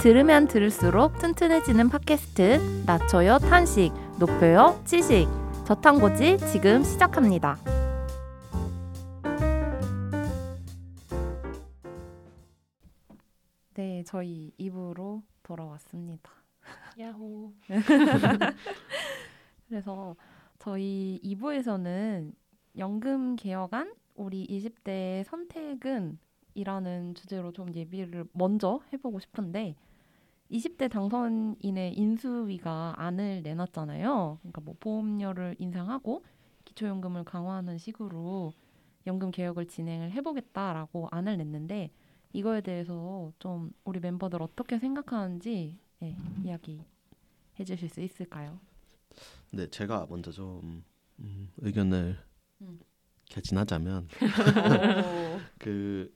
들으면 들을수록 튼튼해지는 팟캐스트 낮춰요 탄식 높여요 지식 저탄고지 지금 시작합니다. 네, 저희 2부로 돌아왔습니다. 야호. 그래서 저희 2부에서는 연금 개혁안 우리 20대의 선택은 이라는 주제로 좀 예비를 먼저 해보고 싶은데 20대 당선인의 인수위가 안을 내놨잖아요. 그러니까 뭐 보험료를 인상하고 기초연금을 강화하는 식으로 연금 개혁을 진행을 해보겠다라고 안을 냈는데 이거에 대해서 좀 우리 멤버들 어떻게 생각하는지 네, 이야기 해주실 수 있을까요? 네, 제가 먼저 좀 음, 의견을 음. 개진하자면 그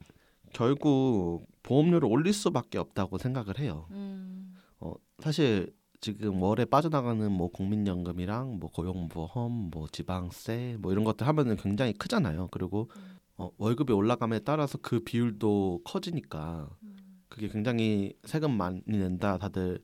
결국 보험료를 올릴 수밖에 없다고 생각을 해요. 음. 어, 사실 지금 월에 빠져나가는 뭐 국민연금이랑 뭐 고용보험, 뭐 지방세 뭐 이런 것들 하면은 굉장히 크잖아요. 그리고 어, 월급이 올라감에 따라서 그 비율도 커지니까 그게 굉장히 세금 많이 낸다 다들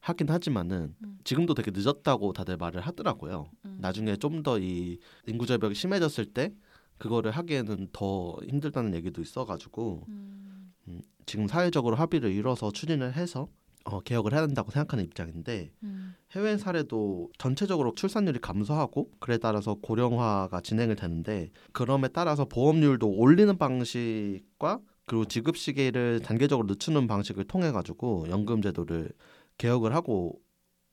하긴 하지만은 음. 지금도 되게 늦었다고 다들 말을 하더라고요. 음. 나중에 좀 더 이 인구 절벽이 심해졌을 때 그거를 하기에는 더 힘들다는 얘기도 있어가지고 음. 음, 지금 사회적으로 합의를 이뤄서 추진을 해서 어, 개혁을 해야 된다고 생각하는 입장인데 음. 해외 사례도 전체적으로 출산율이 감소하고 그에 따라서 고령화가 진행이 되는데 그럼에 따라서 보험률도 올리는 방식과 그리고 지급 시기를 단계적으로 늦추는 방식을 통해 가지고 연금 제도를 개혁을 하고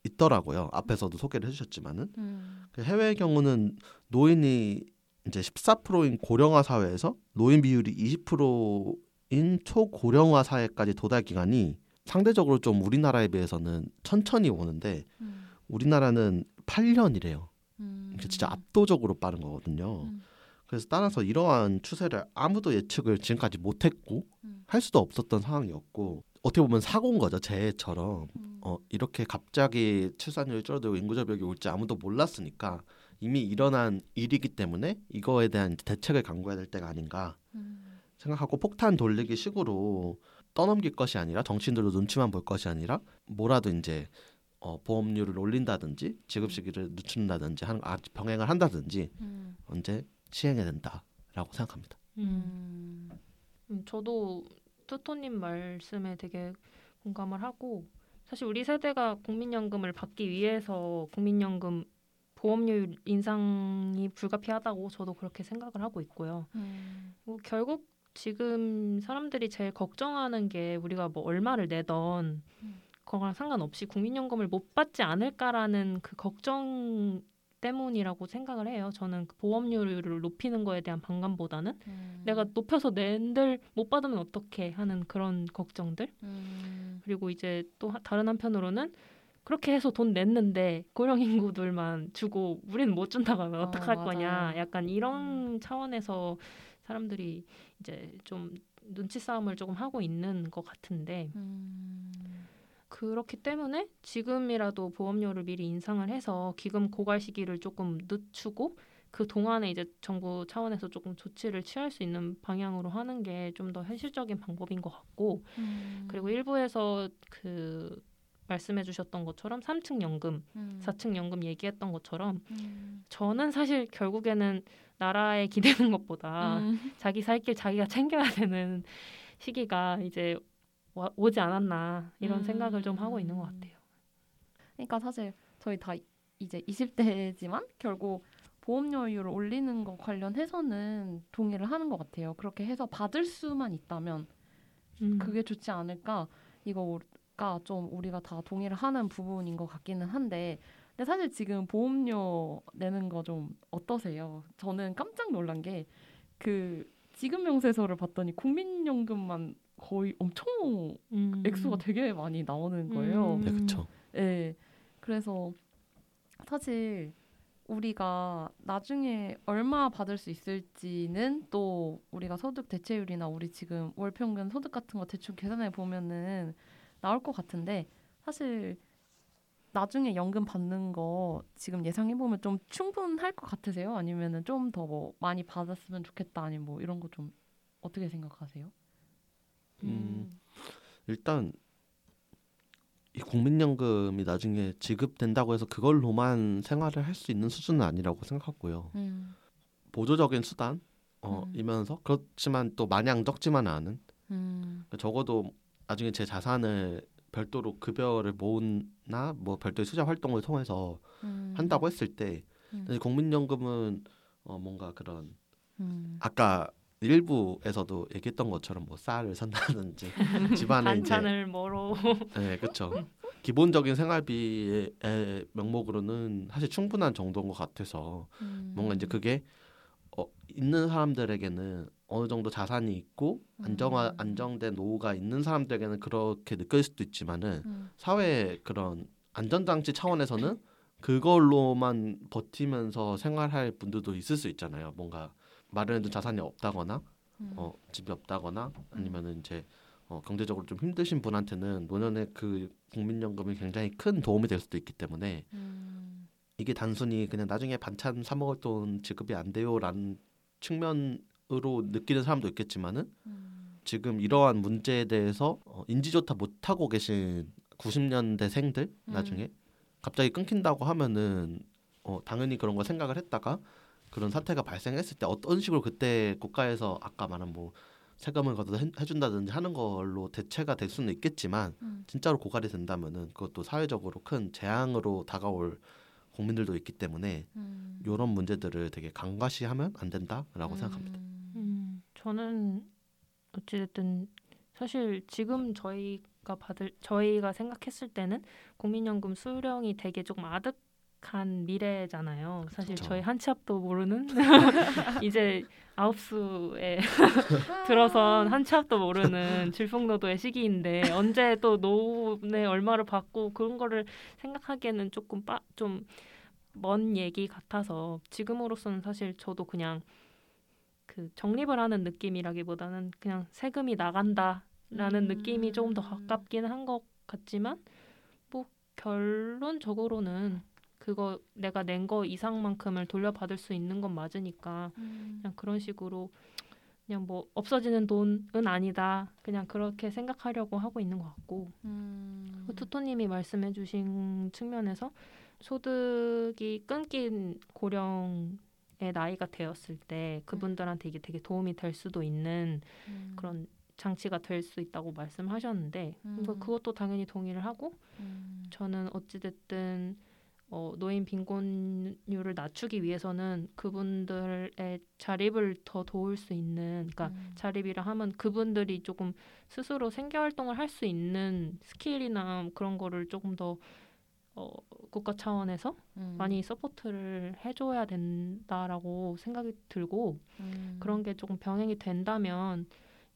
있더라고요. 앞에서도 소개를 해주셨지만은 음. 그 해외의 경우는 노인이 이제 14%인 고령화 사회에서 노인 비율이 20%인 초고령화 사회까지 도달 기간이 상대적으로 좀 우리나라에 비해서는 천천히 오는데 음. 우리나라는 8년이래요. 음. 이게 진짜 압도적으로 빠른 거거든요. 음. 그래서 따라서 이러한 추세를 아무도 예측을 지금까지 못했고 음. 할 수도 없었던 상황이었고 어떻게 보면 사고인 거죠 재해처럼 음. 어, 이렇게 갑자기 출산율이 줄어들고 인구 절벽이 올지 아무도 몰랐으니까 이미 일어난 일이기 때문에 이거에 대한 대책을 강구해야 될 때가 아닌가 음. 생각하고 폭탄 돌리기 식으로 떠넘길 것이 아니라 정치인들도 눈치만 볼 것이 아니라 뭐라도 이제 어, 보험료를 올린다든지 지급 시기를 늦춘다든지 하는 아, 병행을 한다든지 음. 언제 시행해야 된다라고 생각합니다. 음. 음, 저도 투토님 말씀에 되게 공감을 하고 사실 우리 세대가 국민연금을 받기 위해서 국민연금 보험료율 인상이 불가피하다고 저도 그렇게 생각을 하고 있고요. 음. 뭐 결국 지금 사람들이 제일 걱정하는 게 우리가 뭐 얼마를 내던 음. 그거랑 상관없이 국민연금을 못 받지 않을까라는 그 걱정 때문이라고 생각을 해요. 저는 그 보험료를 높이는 거에 대한 반감보다는 음. 내가 높여서 낸들 못 받으면 어떡해 하는 그런 걱정들 음. 그리고 이제 또 하- 다른 한편으로는 그렇게 해서 돈 냈는데 고령 인구들만 주고 우리는 못 준다고 하면 어, 어떡할. 음. 거냐 약간 이런 차원에서 사람들이 이제 좀 눈치 싸움을 조금 하고 있는 것 같은데 음. 그렇기 때문에 지금이라도 보험료를 미리 인상을 해서 기금 고갈 시기를 조금 늦추고 그 동안에 이제 정부 차원에서 조금 조치를 취할 수 있는 방향으로 하는 게 좀 더 현실적인 방법인 것 같고 음. 그리고 일부에서 그 말씀해 주셨던 것처럼 3층 연금, 음. 4층 연금 얘기했던 것처럼 음. 저는 사실 결국에는 나라에 기대는 것보다 음. 자기 살 길 자기가 챙겨야 되는 시기가 이제 와- 오지 않았나 이런 음. 생각을 좀 하고 있는 것 같아요. 그러니까 사실 저희 다 이제 20대지만 결국 보험료율을 올리는 거 관련해서는 동의를 하는 것 같아요. 그렇게 해서 받을 수만 있다면 음. 그게 좋지 않을까 이거 가좀 우리가 다 동의를 하는 부분인 것 같기는 한데 근데 사실 지금 보험료 내는 거 좀 어떠세요? 저는 깜짝 놀란 게 그 지급 명세서를 봤더니 국민연금만 거의 엄청 음. 액수가 되게 많이 나오는 거예요. 음. 네, 그렇죠. 네. 그래서 사실 우리가 나중에 얼마 받을 수 있을지는 또 우리가 소득 대체율이나 우리 지금 월 평균 소득 같은 거 대충 계산해 보면은 나올 것 같은데 사실 나중에 연금 받는 거 지금 예상해 보면 좀 충분할 것 같으세요? 아니면은 좀 더 뭐 많이 받았으면 좋겠다 아니면 뭐 이런 거 좀 어떻게 생각하세요? 음. 일단 이 국민연금이 나중에 지급된다고 해서 그걸로만 생활을 할 수 있는 수준은 아니라고 생각하고요. 음. 보조적인 수단 어, 음. 이면서 그렇지만 또 마냥 적지만은 않은 음. 그러니까 적어도 나중에 제 자산을 별도로 급여를 모으나 뭐 별도의 투자 활동을 통해서 음. 한다고 했을 때 음. 국민연금은 어 뭔가 그런 음. 아까 일부에서도 얘기했던 것처럼 뭐 쌀을 산다든지 집안에 이제 반찬을 뭐로 네 그렇죠 기본적인 생활비의 명목으로는 사실 충분한 정도인 것 같아서 음. 뭔가 이제 그게 어, 있는 사람들에게는 어느 정도 자산이 있고 안정화 음. 안정된 노후가 있는 사람들에게는 그렇게 느낄 수도 있지만은 음. 사회 그런 안전장치 차원에서는 그걸로만 버티면서 생활할 분들도 있을 수 있잖아요. 뭔가 마련해둔 자산이 없다거나 음. 어, 집이 없다거나 아니면은 이제 어, 경제적으로 좀 힘드신 분한테는 노년의 그 국민연금이 굉장히 큰 도움이 될 수도 있기 때문에 음. 이게 단순히 그냥 나중에 반찬 사 먹을 돈 지급이 안 돼요라는 측면 으로 느끼는 사람도 있겠지만은 음. 지금 이러한 문제에 대해서 어, 인지조차 못하고 계신 90년대생들 나중에 갑자기 끊긴다고 하면은 어, 당연히 그런 거 생각을 했다가 그런 사태가 발생했을 때 어떤 식으로 그때 국가에서 아까 말한 뭐 세금을 걷어서 해- 해준다든지 하는 걸로 대체가 될 수는 있겠지만 음. 진짜로 고갈이 된다면은 그것도 사회적으로 큰 재앙으로 다가올 국민들도 있기 때문에 음. 이런 문제들을 되게 강과시하면 안 된다라고 생각합니다. 저는 어찌됐든 사실 지금 저희가 받을 저희가 생각했을 때는 국민연금 수령이 되게 조금 아득한 미래잖아요. 사실 그쵸. 저희 한 치 앞도 모르는 이제 아홉 수에 들어선 한 치 앞도 모르는 질풍노도의 시기인데 언제 또 노후에 얼마를 받고 그런 거를 생각하기에는 조금 빠, 좀 먼 얘기 같아서 지금으로서는 사실 저도 그냥 그 적립을 하는 느낌이라기보다는 그냥 세금이 나간다라는 음. 느낌이 조금 더 가깝긴 한 것 같지만 뭐 결론적으로는 그거 내가 낸 거 이상만큼을 돌려받을 수 있는 건 맞으니까 음. 그냥 그런 식으로 그냥 뭐 없어지는 돈은 아니다 그냥 그렇게 생각하려고 하고 있는 것 같고 음. 그 투토님이 말씀해주신 측면에서 소득이 끊긴 고령의 나이가 되었을 때 그분들한테 이게 되게 도움이 될 수도 있는 음. 그런 장치가 될 수 있다고 말씀하셨는데 음. 뭐 그것도 당연히 동의를 하고 음. 저는 어찌됐든 어, 노인 빈곤율을 낮추기 위해서는 그분들의 자립을 더 도울 수 있는 그러니까 음. 자립이라 하면 그분들이 조금 스스로 생계 활동을 할 수 있는 skill이나 그런 거를 조금 더 어, 국가 차원에서 음. 많이 support를 해줘야 된다라고 생각이 들고 음. 그런 게 조금 병행이 된다면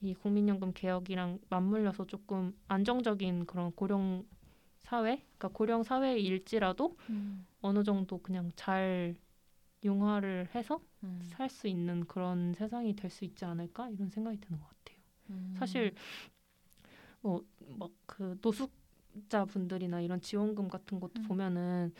이 국민연금 개혁이랑 맞물려서 조금 안정적인 그런 고령 사회, 그러니까 고령 사회일지라도 음. 어느 정도 그냥 잘 융화를 해서 음. 살수 있는 그런 세상이 될 수 있지 않을까 이런 생각이 드는 것 같아요. 음. 사실 뭐 막 그 노숙 자 분들이나 이런 지원금 같은 것도 음. 보면은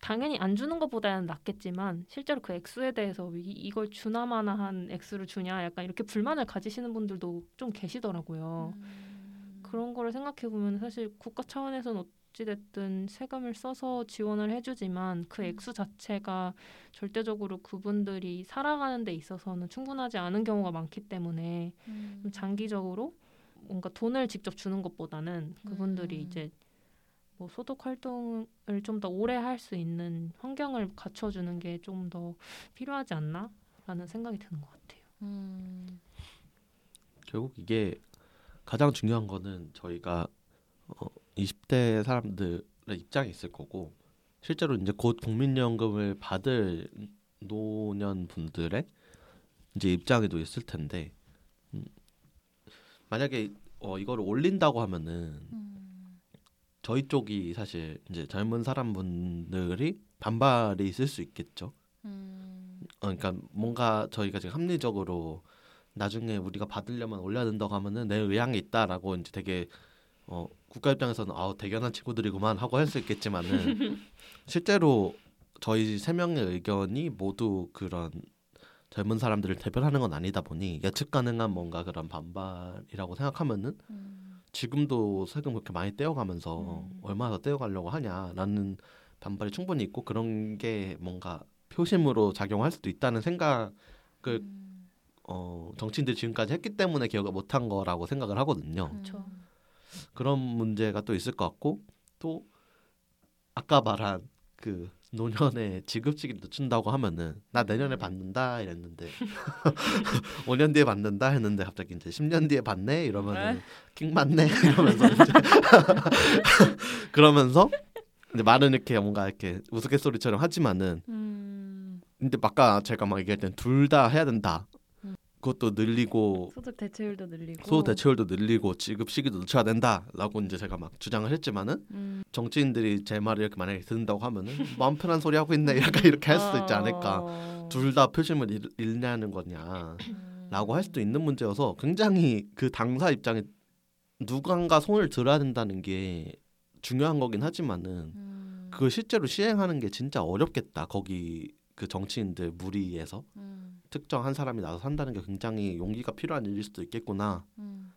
당연히 안 주는 것보다는 낫겠지만 실제로 그 액수에 대해서 이, 이걸 주나 마나 한 액수를 주냐 약간 이렇게 불만을 가지시는 분들도 좀 계시더라고요. 음. 그런 거를 생각해 보면 사실 국가 차원에서는 어찌됐든 세금을 써서 지원을 해주지만 그 음. 액수 자체가 절대적으로 그분들이 살아가는 데 있어서는 충분하지 않은 경우가 많기 때문에 음. 좀 장기적으로 뭔가 돈을 직접 주는 것보다는 그분들이 음. 이제 뭐 소득 활동을 좀 더 오래 할 수 있는 환경을 갖춰주는 게 좀 더 필요하지 않나라는 생각이 드는 것 같아요. 음. 결국 이게 가장 중요한 거는 저희가 어, 20대 사람들의 입장이 있을 거고 실제로 이제 곧 국민연금을 받을 노년 분들의 이제 입장에도 있을 텐데 음, 만약에 어, 이거를 올린다고 하면은 음. 저희 쪽이 사실 이제 젊은 사람분들이 반발이 있을 수 있겠죠. 음. 어, 그러니까 뭔가 저희가 지금 합리적으로 나중에 우리가 받으려면 올려야 된다고 하면은 내 의향이 있다라고 이제 되게 어, 국가 입장에서는 아우 대견한 친구들이구만 하고 할 수 있겠지만은 실제로 저희 세 명의 의견이 모두 그런 젊은 사람들을 대변하는 건 아니다 보니 예측 가능한 뭔가 그런 반발이라고 생각하면은 음. 지금도 세금 그렇게 많이 떼어가면서 음. 얼마나 더 떼어가려고 하냐라는 반발이 충분히 있고 그런 게 뭔가 표심으로 작용할 수도 있다는 생각을 음. 어, 정치인들이 지금까지 했기 때문에 기억을 못한 거라고 생각을 하거든요. 그렇죠. 그런 문제가 또 있을 것 같고 또 아까 말한 그 노년에 지급시기를 늦춘다고 하면은 나 내년에 받는다 이랬는데 5년 뒤에 받는다 했는데 갑자기 이제 10년 뒤에 받네 이러면은 킹 맞네 이러면서 이제 그러면서 이제 말은 이렇게 뭔가 이렇게 우스갯소리처럼 하지만은 음. 근데 아까 제가 막 얘기할 땐 둘 다 해야 된다. 음. 그것도 늘리고 소득 대체율도 늘리고 소득 대체율도 늘리고 지급 시기도 늦춰야 된다라고 이제 제가 막 주장을 했지만은 음. 정치인들이 제 말을 이렇게 만약에 듣는다고 하면은 마음 편한 소리 하고 있네 약간 이렇게 할 수도 있지 않을까 어. 둘다 표심을 잃, 잃냐는 거냐라고 음. 할 수도 있는 문제여서 굉장히 그 당사 입장에 누군가 손을 들어야 된다는 게 중요한 거긴 하지만은 음. 그걸 실제로 시행하는 게 진짜 어렵겠다 거기 그 정치인들 무리에서 음. 특정 한 사람이 나서 산다는 게 굉장히 용기가 필요한 일일 수도 있겠구나 음.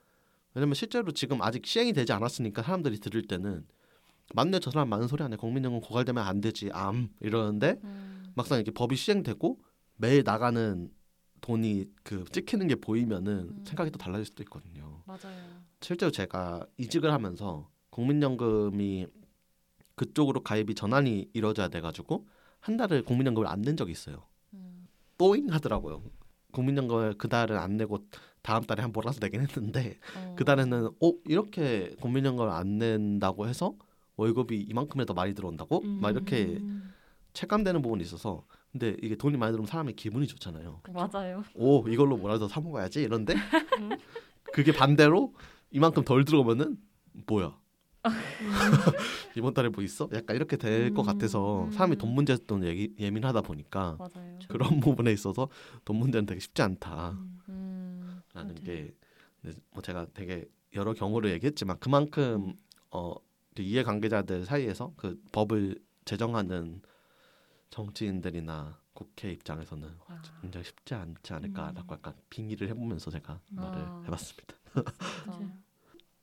왜냐면 실제로 지금 아직 시행이 되지 않았으니까 사람들이 들을 때는 맞네 저 사람 많은 소리 하네 국민연금 고갈되면 안 되지 암 이러는데 음. 막상 이렇게 법이 시행되고 매일 나가는 돈이 그 찍히는 게 보이면은 음. 생각이 또 달라질 수도 있거든요. 맞아요. 실제로 제가 이직을 하면서 국민연금이 그쪽으로 가입이 전환이 이루어져야 돼가지고 한 달을 국민연금을 안 낸 적이 있어요. 음. 또잉 하더라고요. 국민연금을 그 달은 안 내고 다음 달에 한 몰아서 내긴 했는데 어. 그 달에는 어 이렇게 국민연금을 안 낸다고 해서 월급이 이만큼이 더 많이 들어온다고 막 이렇게 음. 체감되는 부분이 있어서 근데 이게 돈이 많이 들으면 사람이 기분이 좋잖아요. 맞아요. 오 이걸로 뭐라도 사 먹어야지 이런데 그게 반대로 이만큼 덜 들어오면은 뭐야 이번 달에 뭐 있어? 약간 이렇게 될것 음, 같아서 음. 사람이 돈 문제에 또 얘기, 예민하다 보니까 맞아요. 그런 부분에 있어서 돈 문제는 되게 쉽지 않다라는 음. 음. 게뭐 제가 되게 여러 경우를 얘기했지만 그만큼 어 이해 관계자들 사이에서 그 법을 제정하는 정치인들이나 국회 입장에서는 아. 굉장히 쉽지 않지 않을까라고 음. 약간 빙의를 해보면서 제가 말을 아. 해봤습니다.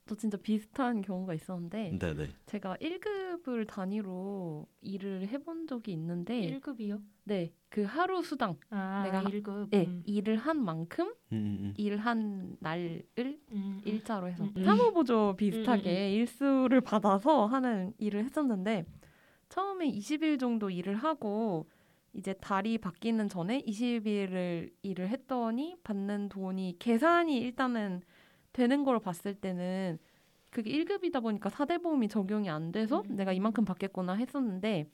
또 진짜 비슷한 경우가 있었는데 네네. 제가 1급을 단위로 일을 해본 적이 있는데 1급이요? 네, 그 하루 수당 아, 내가 하- 1급. 네, 음. 일을 한 만큼 음, 음, 일한 날을 음. 일자로 해서 음, 음. 사무보조 비슷하게 음, 음, 일수를 받아서 하는 일을 했었는데 처음에 20일 정도 일을 하고 이제 달이 바뀌는 전에 20일을 일을 했더니 받는 돈이 계산이 일단은 되는 걸 봤을 때는 그게 1급이다 보니까 사대보험이 적용이 안 돼서 음. 내가 이만큼 받겠구나 했었는데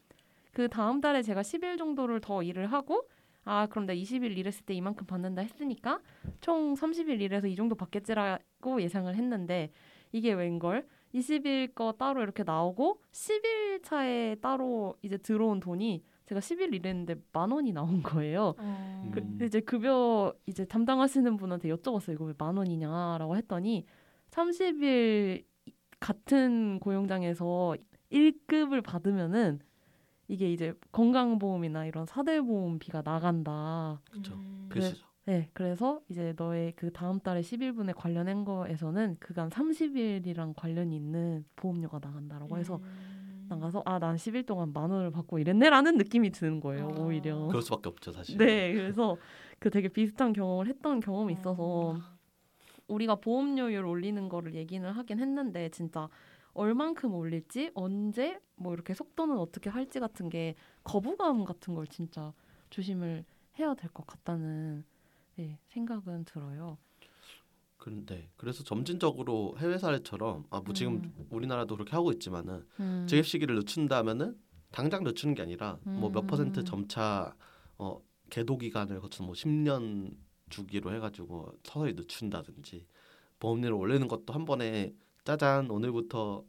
그 다음 달에 제가 10일 정도를 더 일을 하고 아 그럼 내가 20일 일했을 때 이만큼 받는다 했으니까 총 30일 일해서 이 정도 받겠지라고 예상을 했는데 이게 웬걸 20일 거 따로 이렇게 나오고 10일 차에 따로 이제 들어온 돈이 제가 10일 일했는데 만 원이 나온 거예요. 어. 그 음. 이제 급여 이제 담당하시는 분한테 여쭤봤어요. 이거 왜 만 원이냐라고 했더니 30일 같은 고용장에서 1급을 받으면은 이게 이제 건강보험이나 이런 사대보험비가 나간다. 음. 그래. 네, 그래서 이제 너의 그 다음 달에 10일분에 관련한 거에서는 그간 30일이랑 관련이 있는 보험료가 나간다라고 해서 음. 나가서 아, 난 10일 동안 만 원을 받고 이랬네라는 느낌이 드는 거예요, 아. 오히려. 그럴 수밖에 없죠 사실. 네, 그래서 그 되게 비슷한 경험을 했던 경험이 어. 있어서 우리가 보험료율 올리는 거를 얘기는 하긴 했는데 진짜 얼만큼 올릴지 언제 뭐 이렇게 속도는 어떻게 할지 같은 게 거부감 같은 걸 진짜 조심을 해야 될 것 같다는 네, 생각은 들어요. 그런데 그래서 점진적으로 해외 사례처럼 아 뭐 지금 음. 우리나라도 그렇게 하고 있지만은 음. 재입 시기를 늦춘다면은 당장 늦추는 게 아니라 뭐몇 음. 퍼센트 점차 어 계도 기간을 거쳐서 뭐 10년 주기로 해가지고 서서히 늦춘다든지 보험료를 올리는 것도 한 번에 짜잔 오늘부터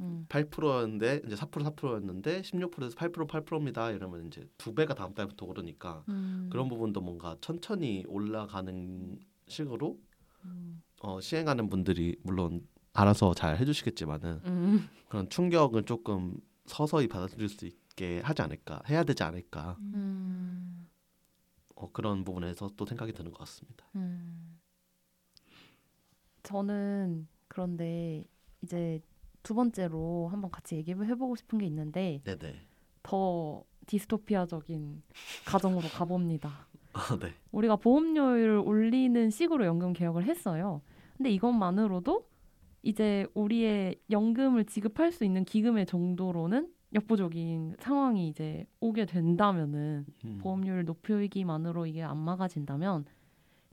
음. 8%였는데 이제 4% 4%였는데 16%에서 8% 8%입니다 이러면 이제 두 배가 다음 달부터 오르니까 음. 그런 부분도 뭔가 천천히 올라가는 식으로 음. 어, 시행하는 분들이 물론 알아서 잘 해주시겠지만은 음. 그런 충격을 조금 서서히 받아들일 수 있게 하지 않을까 해야 되지 않을까 음. 어, 그런 부분에서 또 생각이 드는 것 같습니다. 음. 저는 그런데 이제 두 번째로 한번 같이 얘기해 보고 싶은 게 있는데 네네. 더 디스토피아적인 가정으로 가봅니다. 아, 네. 우리가 보험료를 올리는 식으로 연금 개혁을 했어요. 근데 이것만으로도 이제 우리의 연금을 지급할 수 있는 기금의 정도로는 역부족인 상황이 이제 오게 된다면은 음. 보험료를 높이기만으로 이게 안 막아진다면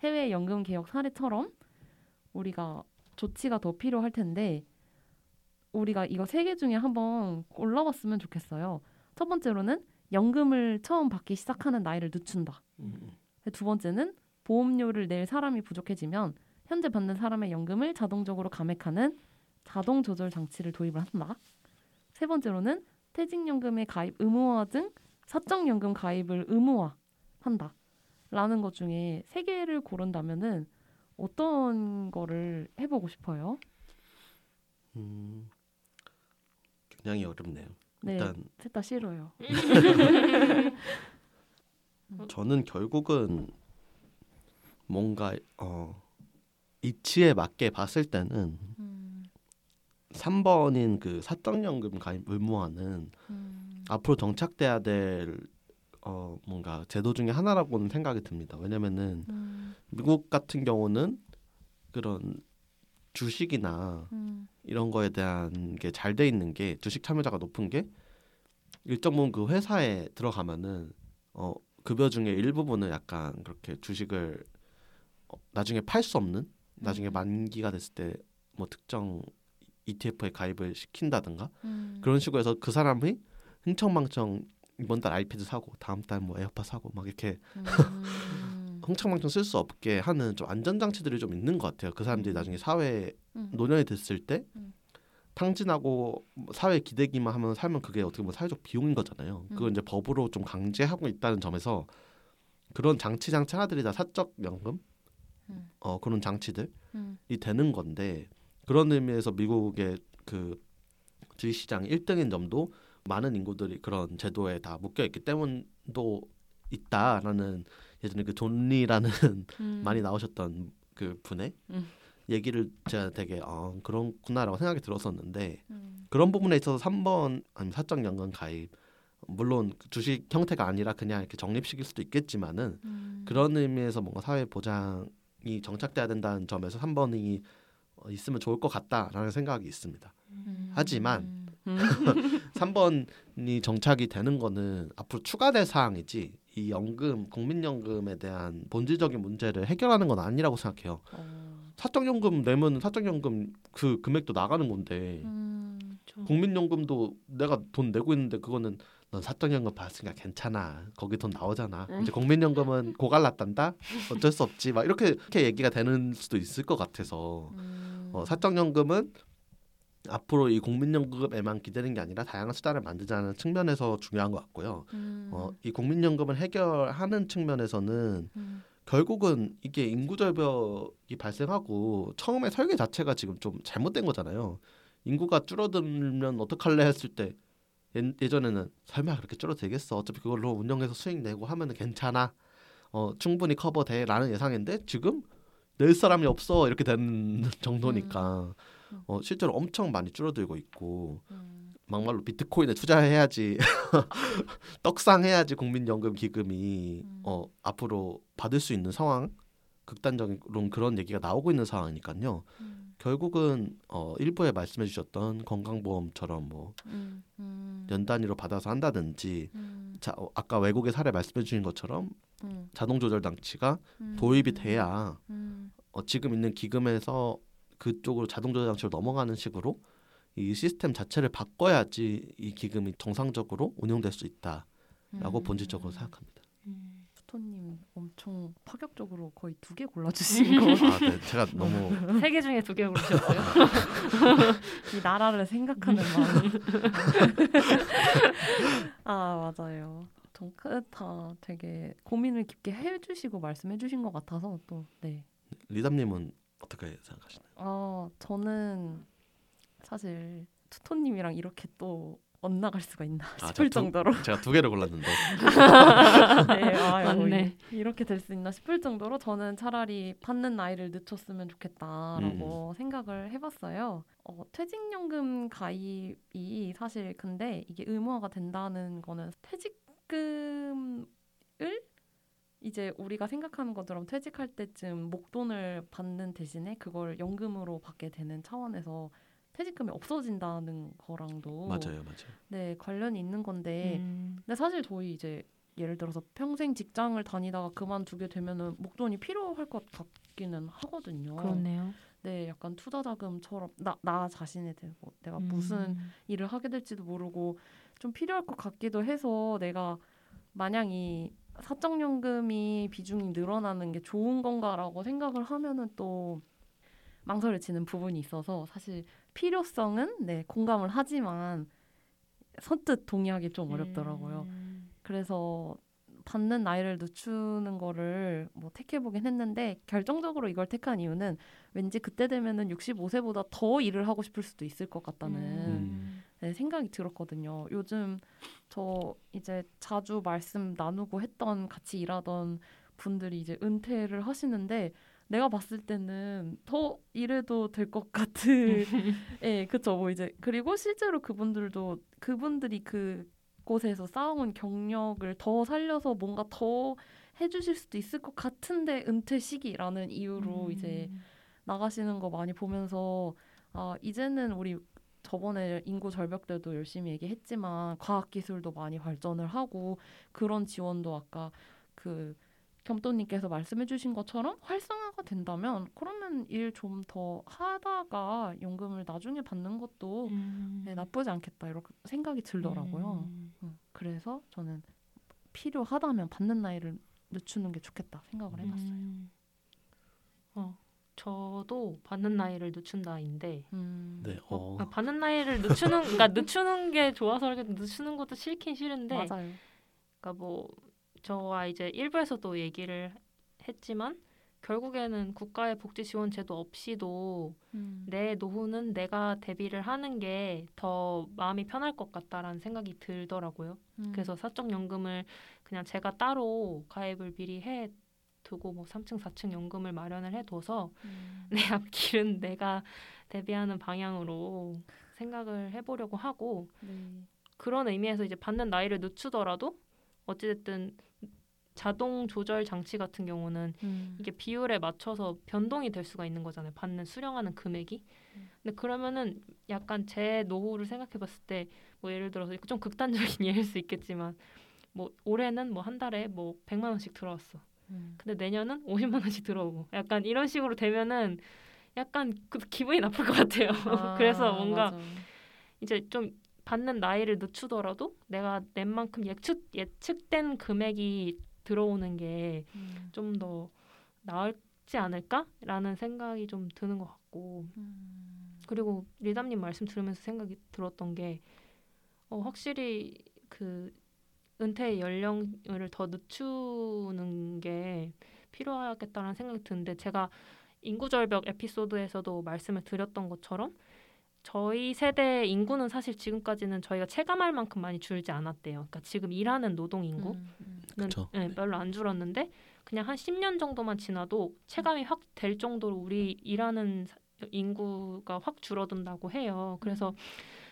해외 연금 개혁 사례처럼 우리가 조치가 더 필요할 텐데 우리가 이거 세 개 중에 한번 골라봤으면 좋겠어요. 첫 번째로는 연금을 처음 받기 시작하는 나이를 늦춘다. 음. 두 번째는 보험료를 낼 사람이 부족해지면 현재 받는 사람의 연금을 자동적으로 감액하는 자동 조절 장치를 도입을 한다. 세 번째로는 퇴직연금의 가입 의무화 등 사적연금 가입을 의무화한다. 라는 것 중에 세 개를 고른다면은 어떤 거를 해보고 싶어요? 음. 굉장히 어렵네요. 네, 일단 셋다 싫어요. 저는 결국은 뭔가 어 이치에 맞게 봤을 때는 음, 3번인 그 사적연금 가입 의무화는 음, 앞으로 정착돼야 될 어, 뭔가 제도 중에 하나라고는 생각이 듭니다. 왜냐면은 음, 미국 같은 경우는 그런 주식이나 음, 이런 거에 대한 게 잘 돼 있는 게 주식 참여자가 높은 게 일정 부분 그 회사에 들어가면은 어 급여 중에 일부분은 약간 그렇게 주식을 어, 나중에 팔 수 없는 나중에 음. 만기가 됐을 때 뭐 특정 ETF에 가입을 시킨다든가 음, 그런 식으로 해서 그 사람이 흥청망청 이번 달 iPad 사고 다음 달 뭐 에어팟 사고 막 이렇게 음, 흥청망청 쓸 수 없게 하는 좀 안전 장치들이 좀 있는 것 같아요. 그 사람들이 음. 나중에 사회 에 음, 노년이 됐을 때 음. 탕진하고 뭐 사회 기대기만 하면 살면 그게 어떻게 보면 사회적 비용인 거잖아요. 그걸 음. 이제 법으로 좀 강제하고 있다는 점에서 그런 장치 장치 하나들이 다 사적 연금 음. 어 그런 장치들이 음, 되는 건데 그런 의미에서 미국의 그 주식시장 1등인 점도 많은 인구들이 그런 제도에 다 묶여 있기 때문도 있다라는 예전에 그 존리라는 음. 많이 나오셨던 그 분의 음. 얘기를 제가 되게 어 그렇구나라고 생각이 들었었는데 음, 그런 부분에 있어서 3번 아니면 사적 연금 가입 물론 그 주식 형태가 아니라 그냥 이렇게 적립식일 수도 있겠지만은 음. 그런 의미에서 뭔가 사회 보장이 정착돼야 된다는 점에서 3번이 어, 있으면 좋을 것 같다라는 생각이 있습니다. 음. 하지만 음. 3번이 정착이 되는 거는 앞으로 추가될 사항이지 이 연금 국민연금에 대한 본질적인 문제를 해결하는 건 아니라고 생각해요. 어, 사적연금 내면 사적연금 그 금액도 나가는 건데 음, 좀 국민연금도 내가 돈 내고 있는데 그거는 넌 사적연금 받았으니까 괜찮아 거기 돈 나오잖아 음. 이제 국민연금은 고갈났단다 어쩔 수 없지 막 이렇게 이렇게 얘기가 되는 수도 있을 것 같아서 음. 어, 사적연금은 앞으로 이 국민연금에만 기대는 게 아니라 다양한 수단을 만들자는 측면에서 중요한 것 같고요. 음. 어, 이 국민연금을 해결하는 측면에서는 음. 결국은 이게 인구 절벽이 발생하고 처음에 설계 자체가 지금 좀 잘못된 거잖아요. 인구가 줄어들면 어떡할래 했을 때 예- 예전에는 설마 그렇게 줄어들겠어. 어차피 그걸로 운영해서 수익 내고 하면은 괜찮아. 어, 충분히 커버돼라는 예상인데 지금 낼 사람이 없어 이렇게 된 정도니까 음. 어, 실제로 엄청 많이 줄어들고 있고 음. 막말로 비트코인에 투자해야지 떡상해야지 국민연금 기금이 음. 어, 앞으로 받을 수 있는 상황 극단적인 그런 얘기가 나오고 있는 상황이니까요. 음. 결국은 어, 일부에 말씀해 주셨던 건강보험처럼 뭐 음. 음. 연 단위로 받아서 한다든지 음. 자 어, 아까 외국의 사례 말씀해 주신 것처럼 음. 자동 조절 장치가 음. 도입이 돼야 음. 어, 지금 있는 기금에서 그쪽으로 자동 조절 장치로 넘어가는 식으로 이 시스템 자체를 바꿔야지 이 기금이 정상적으로 운영될 수 있다라고 음. 본질적으로 생각합니다. 음. 스토님 엄청 파격적으로 거의 두 개 골라주신 거. 아, 네, 제가 너무 세 개 중에 두개 고르셨어요. 이 나라를 생각하는 마음. 아 맞아요. 정크타 되게 고민을 깊게 해주시고 말씀해주신 것 같아서 또 네. 리담님은 어떻게 생각하시나요? 아 저는 사실 투토님이랑 이렇게 또 엇나갈 수가 있나 아, 싶을 저 두- 정도로 제가 두 개를 골랐는데 네, 아유, 맞네. 이- 이렇게 될 수 있나 싶을 정도로 저는 차라리 받는 나이를 늦췄으면 좋겠다라고 음. 생각을 해봤어요. 어, 퇴직연금 가입이 사실 근데 이게 의무화가 된다는 거는 퇴직금을 이제 우리가 생각하는 것처럼 퇴직할 때쯤 목돈을 받는 대신에 그걸 연금으로 받게 되는 차원에서 퇴직금이 없어진다는 거랑도 맞아요, 맞아요. 네 관련이 있는 건데 음, 근데 사실 저희 이제 예를 들어서 평생 직장을 다니다가 그만두게 되면은 목돈이 필요할 것 같기는 하거든요. 그렇네요. 네, 약간 투자 자금처럼 나, 나 자신에 대고 내가 무슨 음, 일을 하게 될지도 모르고 좀 필요할 것 같기도 해서 내가 마냥 이 사적연금이 비중이 늘어나는 게 좋은 건가라고 생각을 하면은 또 망설여지는 부분이 있어서 사실 필요성은 네 공감을 하지만 선뜻 동의하기 좀 어렵더라고요. 음, 그래서 받는 나이를 늦추는 거를 뭐 택해보긴 했는데 결정적으로 이걸 택한 이유는 왠지 그때 되면은 65세보다 더 일을 하고 싶을 수도 있을 것 같다는 음. 네, 생각이 들었거든요. 요즘 저 이제 자주 말씀 나누고 했던 같이 일하던 분들이 이제 은퇴를 하시는데 내가 봤을 때는 더 일해도 될 것 같은 예, 그쵸. 뭐 이제 그리고 실제로 그분들도 그분들이 그 곳에서 쌓아온 경력을 더 살려서 뭔가 더 해주실 수도 있을 것 같은데 은퇴 시기라는 이유로 음. 이제 나가시는 거 많이 보면서 아 이제는 우리 저번에 인구 절벽 때도 열심히 얘기했지만 과학 기술도 많이 발전을 하고 그런 지원도 아까 그 겸또님께서 말씀해주신 것처럼 활성화가 된다면 그러면 일 좀 더 하다가 연금을 나중에 받는 것도 음. 네, 나쁘지 않겠다 이렇게 생각이 들더라고요. 음. 음, 그래서 저는 필요하다면 받는 나이를 늦추는 게 좋겠다 생각을 해봤어요. 음. 어, 저도 받는 나이를 늦춘다인데 음. 네, 어, 아, 받는 나이를 늦추는 그러니까 늦추는 게 좋아서 이렇게 늦추는 것도 싫긴 싫은데 맞아요. 그러니까 뭐 저와 이제 일부에서도 얘기를 했지만 결국에는 국가의 복지 지원 제도 없이도 음. 내 노후는 내가 대비를 하는 게 더 마음이 편할 것 같다라는 생각이 들더라고요. 음. 그래서 사적 연금을 그냥 제가 따로 가입을 미리 해 두고 뭐 3층, 4층 연금을 마련을 해 둬서 음. 내 앞길은 내가 대비하는 방향으로 생각을 해 보려고 하고 네. 그런 의미에서 이제 받는 나이를 늦추더라도 어찌됐든 자동 조절 장치 같은 경우는 음. 이게 비율에 맞춰서 변동이 될 수가 있는 거잖아요. 받는 수령하는 금액이. 음. 근데 그러면은 약간 제 노후를 생각해 봤을 때 뭐 예를 들어서 좀 극단적인 예일 수 있겠지만 뭐 올해는 뭐 한 달에 뭐 100만 원씩 들어왔어. 음. 근데 내년은 50만 원씩 들어오고 약간 이런 식으로 되면은 약간 그 기분이 나쁠 것 같아요. 아, 그래서 뭔가 맞아. 이제 좀 받는 나이를 늦추더라도 내가 낸 만큼 예측 예측된 금액이 들어오는 게좀 음. 더 나을지 않을까라는 생각이 좀 드는 것 같고 음. 그리고 리담님 말씀 들으면서 생각이 들었던 게 어, 확실히 그 은퇴 연령을 더 늦추는 게 필요하겠다는 생각이 드는데 제가 인구절벽 에피소드에서도 말씀을 드렸던 것처럼 저희 세대 인구는 사실 지금까지는 저희가 체감할 만큼 많이 줄지 않았대요. 그러니까 지금 일하는 노동 인구 음, 음. 예, 별로 안 줄었는데 그냥 한 10년 정도만 지나도 체감이 확 될 정도로 우리 일하는 사- 인구가 확 줄어든다고 해요. 그래서 음.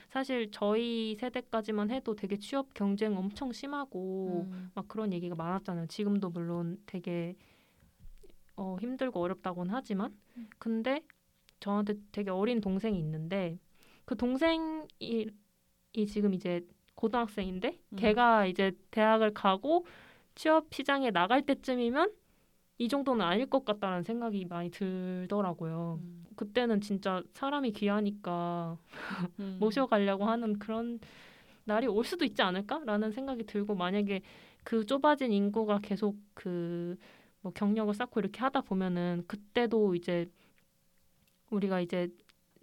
사실 저희 세대까지만 해도 되게 취업 경쟁 엄청 심하고 음. 막 그런 얘기가 많았잖아요. 지금도 물론 되게 어, 힘들고 어렵다고는 하지만 음. 근데 저한테 되게 어린 동생이 있는데 그 동생이 이 지금 이제 고등학생인데 음. 걔가 이제 대학을 가고 취업 시장에 나갈 때쯤이면 이 정도는 아닐 것 같다는 생각이 많이 들더라고요. 음. 그때는 진짜 사람이 귀하니까 음. 모셔가려고 하는 그런 날이 올 수도 있지 않을까라는 생각이 들고 만약에 그 좁아진 인구가 계속 그 뭐 경력을 쌓고 이렇게 하다 보면은 그때도 이제 우리가 이제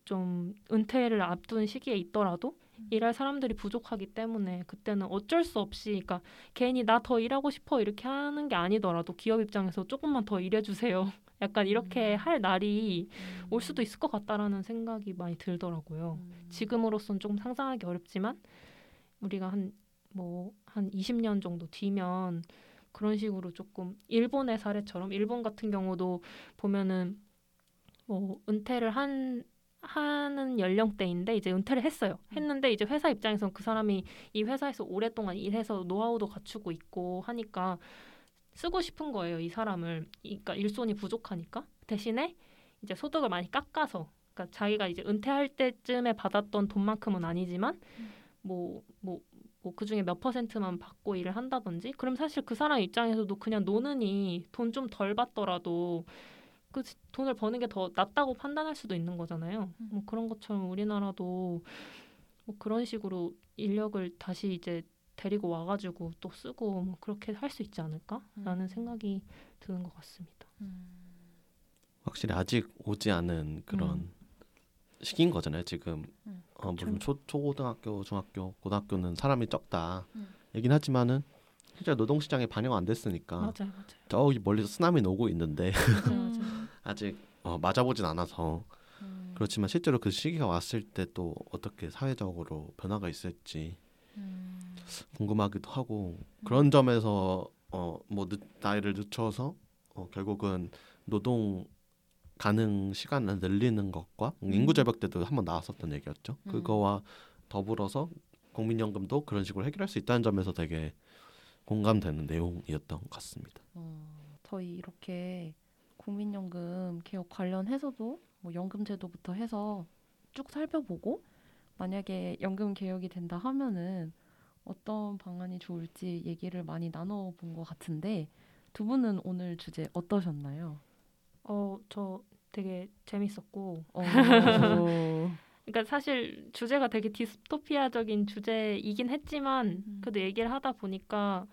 좀 은퇴를 앞둔 시기에 있더라도 일할 사람들이 부족하기 때문에 그때는 어쩔 수 없이 그러니까 괜히 나 더 일하고 싶어 이렇게 하는 게 아니더라도 기업 입장에서 조금만 더 일해 주세요. 약간 이렇게 음. 할 날이 음. 올 수도 있을 것 같다라는 생각이 많이 들더라고요. 음. 지금으로선 조금 상상하기 어렵지만 우리가 한 뭐 한 20년 정도 뒤면 그런 식으로 조금 일본의 사례처럼 일본 같은 경우도 보면은 뭐 은퇴를 한 하는 연령대인데 이제 은퇴를 했어요. 했는데 이제 회사 입장에서는 그 사람이 이 회사에서 오랫동안 일해서 노하우도 갖추고 있고 하니까 쓰고 싶은 거예요. 이 사람을. 그러니까 일손이 부족하니까 대신에 이제 소득을 많이 깎아서 그러니까 자기가 이제 은퇴할 때쯤에 받았던 돈만큼은 아니지만 뭐 뭐 뭐 그중에 몇 퍼센트만 받고 일을 한다든지 그럼 사실 그 사람 입장에서도 그냥 노느니 돈 좀 덜 받더라도 그 돈을 버는 게 더 낫다고 판단할 수도 있는 거잖아요. 음. 뭐 그런 것처럼 우리나라도 뭐 그런 식으로 인력을 다시 이제 데리고 와가지고 또 쓰고 뭐 그렇게 할 수 있지 않을까라는 음. 생각이 드는 것 같습니다. 확실히 아직 오지 않은 그런 음. 시기인 거잖아요. 지금 음. 어, 물론 초, 초고등학교, 중학교, 고등학교는 사람이 적다. 음. 얘긴 하지만은 실제 노동 시장에 반영 안 됐으니까 맞아요, 맞아요. 저기 멀리서 쓰나미 오고 있는데 맞아요. 아직 어, 맞아보진 않아서 음. 그렇지만 실제로 그 시기가 왔을 때 또 어떻게 사회적으로 변화가 있을지 음. 궁금하기도 하고 그런 점에서 어뭐 나이를 늦춰서 어, 결국은 노동 가능 시간을 늘리는 것과 인구 절벽 때도 한번 나왔었던 얘기였죠. 음. 그거와 더불어서 국민연금도 그런 식으로 해결할 수 있다는 점에서 되게 공감되는 내용이었던 것 같습니다. 어, 저희 이렇게 국민연금 개혁 관련해서도 뭐 연금 제도부터 해서 쭉 살펴보고 만약에 연금 개혁이 된다 하면은 어떤 방안이 좋을지 얘기를 많이 나눠본 것 같은데 두 분은 오늘 주제 어떠셨나요? 어, 저 되게 재밌었고 어, 그러니까 사실 주제가 되게 디스토피아적인 주제이긴 했지만 음. 그래도 얘기를 하다 보니까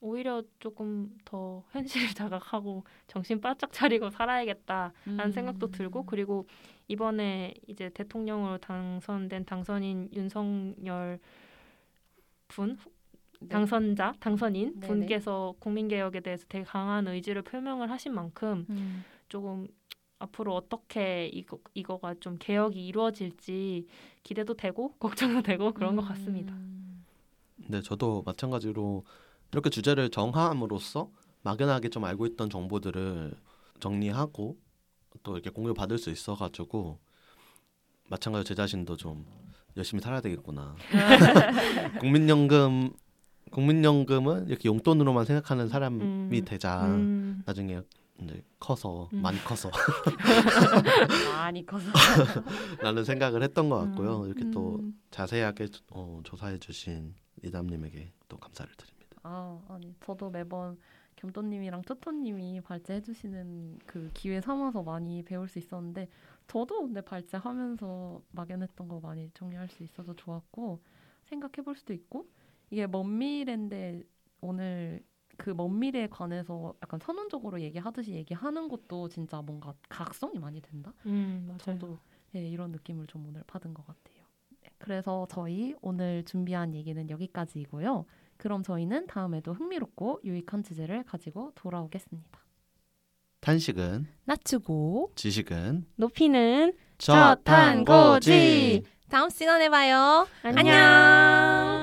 오히려 조금 더 현실 자각하고 정신 바짝 차리고 살아야겠다라는 음. 생각도 들고 그리고 이번에 이제 대통령으로 당선된 당선인 윤석열 분 네. 당선자 당선인 네네. 분께서 국민개혁에 대해서 되게 강한 의지를 표명을 하신 만큼 음. 조금 앞으로 어떻게 이거 이거가 좀 개혁이 이루어질지 기대도 되고 걱정도 되고 그런 것 같습니다. 음. 네, 저도 마찬가지로 이렇게 주제를 정함으로써 막연하게 좀 알고 있던 정보들을 정리하고 또 이렇게 공유 받을 수 있어가지고 마찬가지로 제 자신도 좀 열심히 살아야 되겠구나. 국민연금 국민연금은 이렇게 용돈으로만 생각하는 사람이 음. 되자. 음, 나중에 이제 커서 음. 많이 커서 많이 커서 라는 생각을 했던 것 같고요. 음. 이렇게 또 음. 자세하게 어, 조사해주신 이담님에게 또 감사를 드립니다. 아, 아니 저도 매번 겸또님이랑 투토님이 발제해주시는 그 기회 삼아서 많이 배울 수 있었는데 저도 근데 발제하면서 막연했던 거 많이 정리할 수 있어서 좋았고 생각해볼 수도 있고 이게 먼 미래인데 오늘 그 먼 미래에 관해서 약간 선언적으로 얘기하듯이 얘기하는 것도 진짜 뭔가 각성이 많이 된다. 음, 맞아요. 저도 네, 이런 느낌을 좀 오늘 받은 것 같아요. 네, 그래서 저희 오늘 준비한 얘기는 여기까지이고요. 그럼 저희는 다음에도 흥미롭고 유익한 주제를 가지고 돌아오겠습니다. 탄식은 낮추고 지식은 높이는 저탄고지. 다음 시간에 봐요. 안녕.